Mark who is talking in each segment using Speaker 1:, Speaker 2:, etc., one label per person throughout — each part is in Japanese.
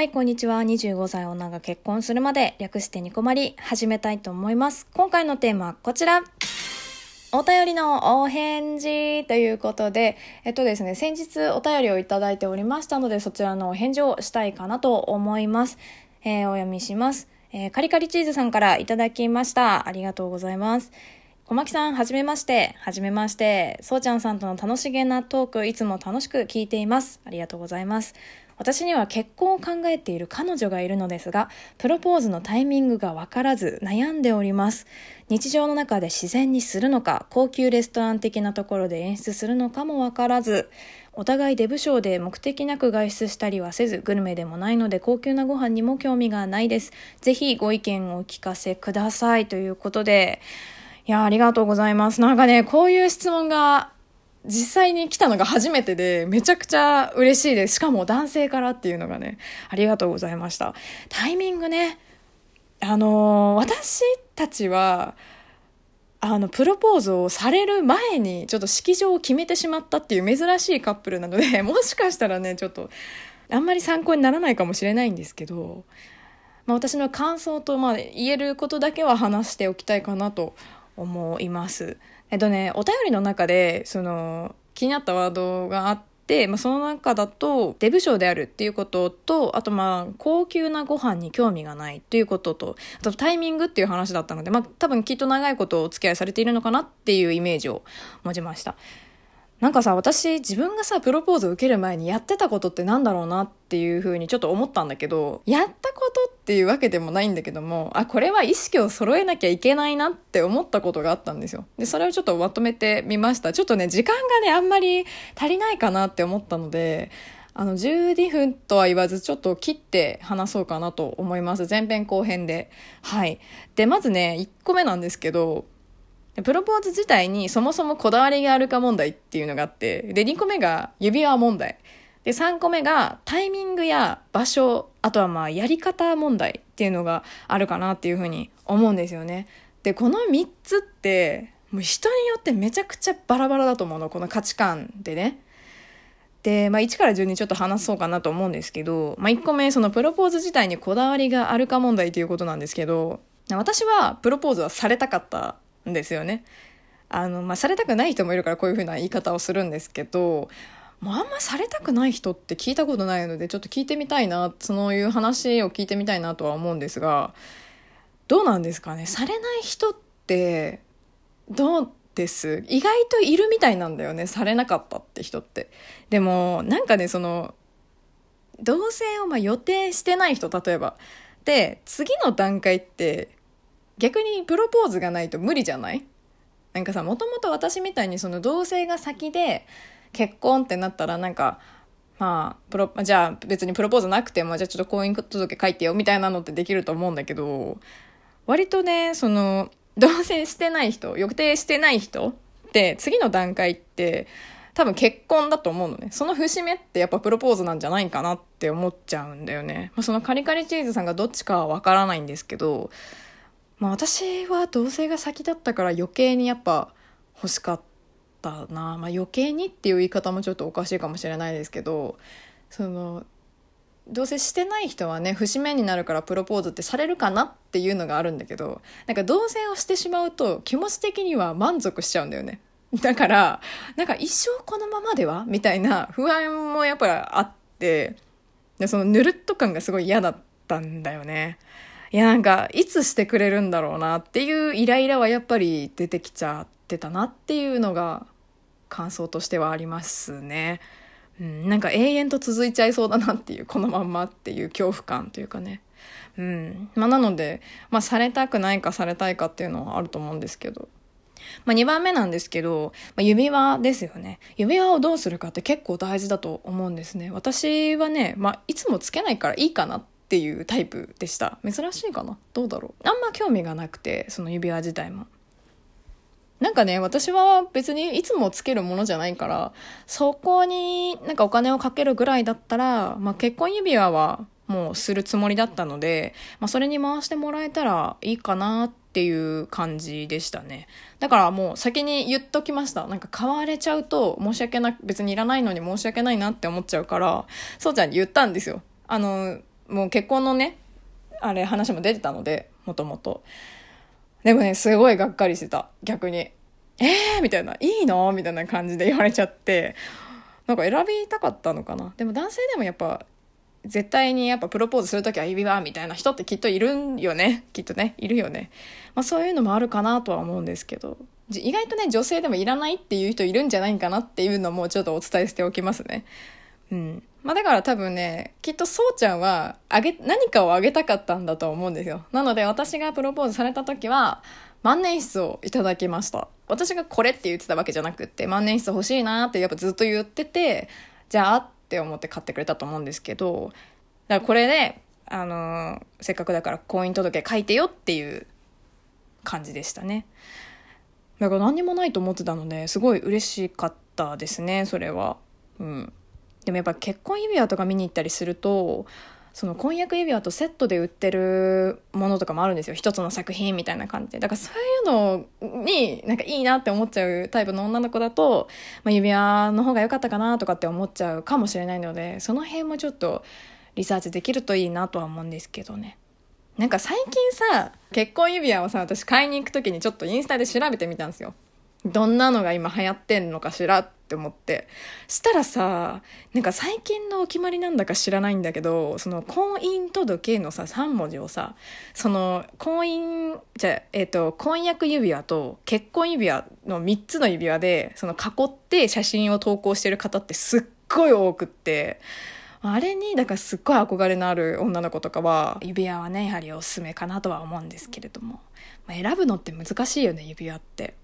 Speaker 1: はい、こんにちは。25歳女が結婚するまで略してニコマリ始めたいと思います。今回のテーマはこちら。お便りのお返事ということで、えっとですね、先日お便りをいただいておりましたので、そちらのお返事をしたいかなと思います。えー、お読みします。えー、カリカリチーズさんからいただきました。ありがとうございます。小牧さん、はじめまして。はじめまして。そうちゃんさんとの楽しげなトーク、いつも楽しく聞いています。ありがとうございます。私には結婚を考えている彼女がいるのですが、プロポーズのタイミングがわからず悩んでおります。日常の中で自然にするのか、高級レストラン的なところで演出するのかもわからず、お互いデブ賞で目的なく外出したりはせず、グルメでもないので高級なご飯にも興味がないです。ぜひご意見をお聞かせください。ということで、いや、ありがとうございます。なんかね、こういう質問が実際に来たのが初めてで、めちゃくちゃ嬉しいです。しかも男性からっていうのがね、ありがとうございました。タイミングね、あのー、私たちは、あの、プロポーズをされる前に、ちょっと式場を決めてしまったっていう珍しいカップルなので、もしかしたらね、ちょっと、あんまり参考にならないかもしれないんですけど、まあ、私の感想と、まあ、言えることだけは話しておきたいかなと思います。えっとね、お便りの中で、その、気になったワードがあって、まあ、その中だと、デブ賞であるっていうことと、あとまあ、高級なご飯に興味がないっていうことと、あとタイミングっていう話だったので、まあ、多分きっと長いことお付き合いされているのかなっていうイメージを持ちました。なんかさ、私自分がさ、プロポーズ受ける前にやってたことってなんだろうなっていうふうにちょっと思ったんだけど、やったことっていうわけでもないんだけども、あ、これは意識を揃えなきゃいけないなって思ったことがあったんですよ。で、それをちょっとまとめてみました。ちょっとね、時間がね、あんまり足りないかなって思ったので、あの、12分とは言わず、ちょっと切って話そうかなと思います。前編後編で。はい。で、まずね、1個目なんですけど、プロポーズ自体にそもそもこだわりがあるか問題っていうのがあって、で、2個目が指輪問題。で、3個目がタイミングや場所、あとはまあやり方問題っていうのがあるかなっていうふうに思うんですよね。で、この3つって、もう人によってめちゃくちゃバラバラだと思うの、この価値観でね。で、まあ、1から順にちょっと話そうかなと思うんですけど、まあ、1個目、そのプロポーズ自体にこだわりがあるか問題ということなんですけど、私はプロポーズはされたかったんですよね。あの、まあ、されたくない人もいるからこういうふうな言い方をするんですけど、もうあんまされたくない人って聞いたことないので、ちょっと聞いてみたいな、そういう話を聞いてみたいなとは思うんですが、どうなんですかね？されない人って、どうです？意外といるみたいなんだよね。されなかったって人って。でも、なんかね、その、同棲をま予定してない人、例えば。で、次の段階って、逆にプロポーズがないと無理じゃない？なんかさ、もともと私みたいにその同性が先で結婚ってなったらなんか、まあ、プロ、じゃあ別にプロポーズなくても、じゃあちょっと婚姻届書いてよみたいなのってできると思うんだけど、割とね、その、同棲してない人、予定してない人って次の段階って多分結婚だと思うのね。その節目ってやっぱプロポーズなんじゃないかなって思っちゃうんだよね。まあ、そのカリカリチーズさんがどっちかはわからないんですけど、まあ私は同棲が先だったから余計にやっぱ欲しかったな、まあ、余計にっていう言い方もちょっとおかしいかもしれないですけどその同棲してない人はね節目になるからプロポーズってされるかなっていうのがあるんだけどなんか同棲をしてしまうと気持ち的には満足しちゃうんだよね。だからなんか一生このままでは？みたいな不安もやっぱりあってでそのぬるっと感がすごい嫌だったんだよね。いやなんかいつしてくれるんだろうなっていうイライラはやっぱり出てきちゃってたなっていうのが感想としてはありますね。うん、なんか永遠と続いちゃいそうだなっていうこのまんまっていう恐怖感というかね。うん。まあなので、まあされたくないかされたいかっていうのはあると思うんですけど。まあ2番目なんですけど、まあ、指輪ですよね。指輪をどうするかって結構大事だと思うんですね。私はね、まあいつもつけないからいいかなっていうタイプでした珍しいかな？どうだろう？あんま興味がなくてその指輪自体もなんかね私は別にいつもつけるものじゃないからそこになんかお金をかけるぐらいだったら、まあ、結婚指輪はもうするつもりだったので、まあ、それに回してもらえたらいいかなっていう感じでしたね。だからもう先に言っときました。なんか買われちゃうと申し訳なく、別にいらないのに申し訳ないなって思っちゃうから、そうちゃんに言ったんですよ。あの、もう結婚のね、あれ話も出てたので、もともと。でもね、すごいがっかりしてた、逆に。えーみたいな、いいの？みたいな感じで言われちゃって、なんか選びたかったのかな。でも男性でもやっぱ、絶対にやっぱプロポーズするときは指輪みたいな人ってきっといるんよね。きっとね、いるよね。まあそういうのもあるかなとは思うんですけど、意外とね、女性でもいらないっていう人いるんじゃないかなっていうのもちょっとお伝えしておきますね。うん。まあだから多分ね、きっとそうちゃんは、あげ、何かをあげたかったんだと思うんですよ。なので私がプロポーズされた時は、万年筆をいただきました。私がこれって言ってたわけじゃなくって、万年筆欲しいなってやっぱずっと言ってて、じゃあって思って買ってくれたと思うんですけど、だからこれで、あの、せっかくだから婚姻届書いてよっていう感じでしたね。だから何にもないと思ってたので、すごい嬉しかったですね、それは。うん。でもやっぱ結婚指輪とか見に行ったりするとその婚約指輪とセットで売ってるものとかもあるんですよ。一つの作品みたいな感じで。だからそういうのになんかいいなって思っちゃうタイプの女の子だと、まあ、指輪の方が良かったかなとかって思っちゃうかもしれないのでその辺もちょっとリサーチできるといいなとは思うんですけどね。なんか最近さ結婚指輪をさ私買いに行く時にちょっとインスタで調べてみたんですよ。どんなのが今流行ってんのかしらっって思って。したらさ、なんか最近のお決まりなんだか知らないんだけど、その婚姻届のさ、3文字をさ、その婚姻、じゃえっ、ー、と、婚約指輪と結婚指輪の3つの指輪で、その囲って写真を投稿してる方ってすっごい多くって、あれに、だからすっごい憧れのある女の子とかは、指輪はね、やはりおすすめかなとは思うんですけれども。まあ、選ぶのって難しいよね、指輪って。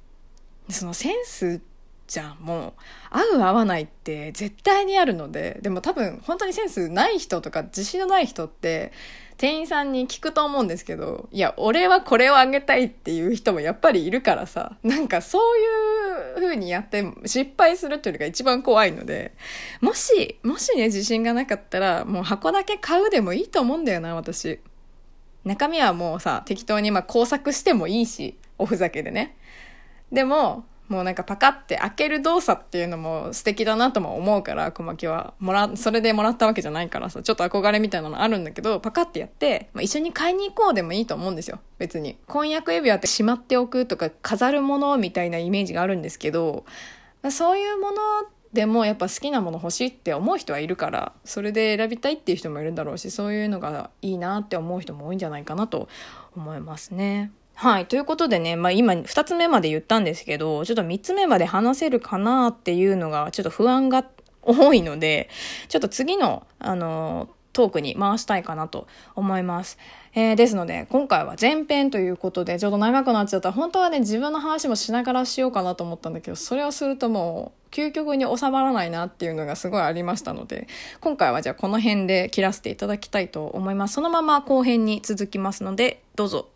Speaker 1: そのセンスじゃんもう合う合わないって絶対にあるのででも多分本当にセンスない人とか自信のない人って店員さんに聞くと思うんですけどいや俺はこれをあげたいっていう人もやっぱりいるからさなんかそういう風にやって失敗するっていうのが一番怖いのでもしもしね自信がなかったらもう箱だけ買うでもいいと思うんだよな私。中身はもうさ適当にまあ工作してもいいしおふざけでね。でも、もうなんかパカって開ける動作っていうのも素敵だなとも思うから、小牧は。もら、それでもらったわけじゃないからさ、ちょっと憧れみたいなのあるんだけど、パカってやって、まあ、一緒に買いに行こうでもいいと思うんですよ。別に。婚約指輪ってしまっておくとか飾るものみたいなイメージがあるんですけど、まあ、そういうものでもやっぱ好きなもの欲しいって思う人はいるから、それで選びたいっていう人もいるんだろうし、そういうのがいいなって思う人も多いんじゃないかなと思いますね。はい。ということでね、まあ今2つ目まで言ったんですけど、ちょっと3つ目まで話せるかなっていうのがちょっと不安が多いので、ちょっと次の、あの、トークに回したいかなと思います。えー、ですので、今回は前編ということで、ちょっと長くなっちゃった。本当はね、自分の話もしながらしようかなと思ったんだけど、それをするともう、究極に収まらないなっていうのがすごいありましたので、今回はじゃあこの辺で切らせていただきたいと思います。そのまま後編に続きますので、どうぞ